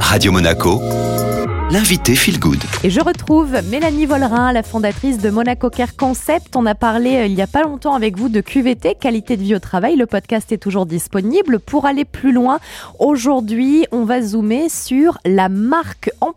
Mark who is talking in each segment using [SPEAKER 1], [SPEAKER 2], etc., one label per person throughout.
[SPEAKER 1] Radio Monaco, l'invité Feel Good.
[SPEAKER 2] Et je retrouve Mélanie Vollerin, la fondatrice de Monaco Care Concept. On a parlé euh, il y a pas longtemps avec vous de QVT, qualité de vie au travail. Le podcast est toujours disponible. Pour aller plus loin, aujourd'hui, on va zoomer sur la marque employeur.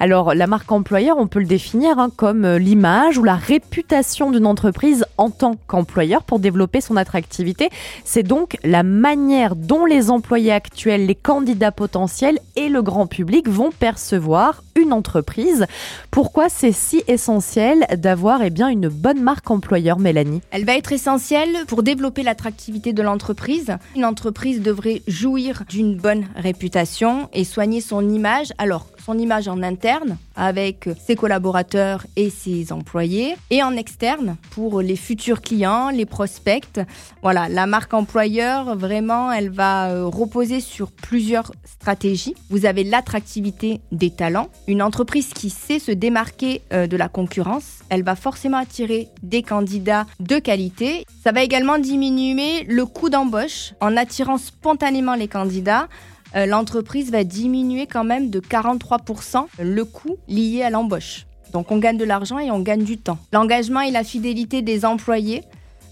[SPEAKER 2] Alors, la marque employeur, on peut le définir hein, comme euh, l'image ou la réputation d'une entreprise en tant qu'employeur pour développer son attractivité. C'est donc la manière dont les employés actuels, les candidats potentiels et le grand public vont percevoir une entreprise. Pourquoi c'est si essentiel d'avoir eh bien, une bonne marque employeur, Mélanie?
[SPEAKER 3] Elle va être essentielle pour développer l'attractivité de l'entreprise. Une entreprise devrait jouir d'une bonne réputation et soigner son image. Alors, son image en interne avec ses collaborateurs et ses employés et en externe pour les futurs clients, les prospects. Voilà, la marque employeur, vraiment, elle va euh, reposer sur plusieurs stratégies. Vous avez l'attractivité des talents. Une entreprise qui sait se démarquer euh, de la concurrence, elle va forcément attirer des candidats de qualité. Ça va également diminuer le coût d'embauche en attirant spontanément les candidats euh, l'entreprise va diminuer quand même de 43% le coût lié à l'embauche. Donc on gagne de l'argent et on gagne du temps. L'engagement et la fidélité des employés.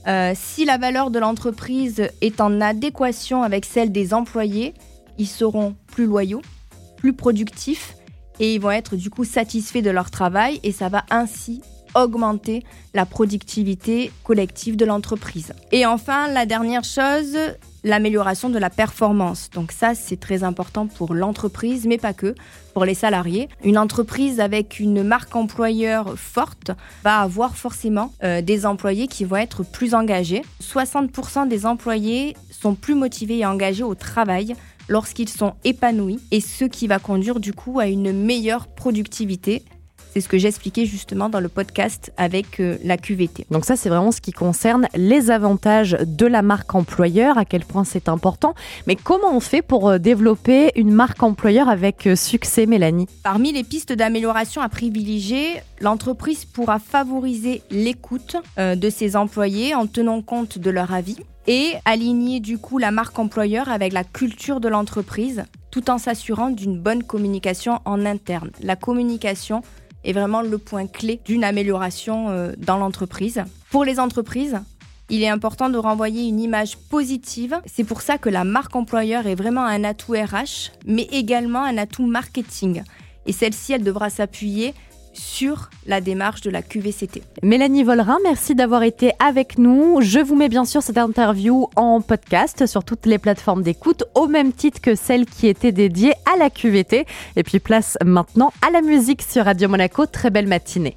[SPEAKER 3] Euh, si la valeur de l'entreprise est en adéquation avec celle des employés, ils seront plus loyaux, plus productifs et ils vont être du coup satisfaits de leur travail et ça va ainsi augmenter la productivité collective de l'entreprise. Et enfin, la dernière chose, l'amélioration de la performance. Donc ça, c'est très important pour l'entreprise, mais pas que, pour les salariés. Une entreprise avec une marque employeur forte va avoir forcément euh, des employés qui vont être plus engagés. 60% des employés sont plus motivés et engagés au travail lorsqu'ils sont épanouis et ce qui va conduire du coup à une meilleure productivité c'est ce que j'expliquais justement dans le podcast avec euh, la QVT.
[SPEAKER 2] Donc ça, c'est vraiment ce qui concerne les avantages de la marque employeur, à quel point c'est important. Mais comment on fait pour euh, développer une marque employeur avec euh, succès, Mélanie?
[SPEAKER 3] Parmi les pistes d'amélioration à privilégier, l'entreprise pourra favoriser l'écoute de ses employés en tenant compte de leur avis et aligner du coup la marque employeur avec la culture de l'entreprise tout en s'assurant d'une bonne communication en interne. La communication est vraiment le point clé d'une amélioration euh, dans l'entreprise. Pour les entreprises, il est important de renvoyer une image positive. C'est pour ça que la marque employeur est vraiment un atout RH, mais également un atout marketing. Et celle-ci, elle devra s'appuyer sur la démarche de la QVCT.
[SPEAKER 2] Mélanie Vollerin, merci d'avoir été avec nous. Je vous mets bien sûr cette interview en podcast sur toutes les plateformes d'écoute, au même titre que celle qui était dédiée à la QVT. Et puis place maintenant à la musique sur Radio Monaco. Très belle matinée.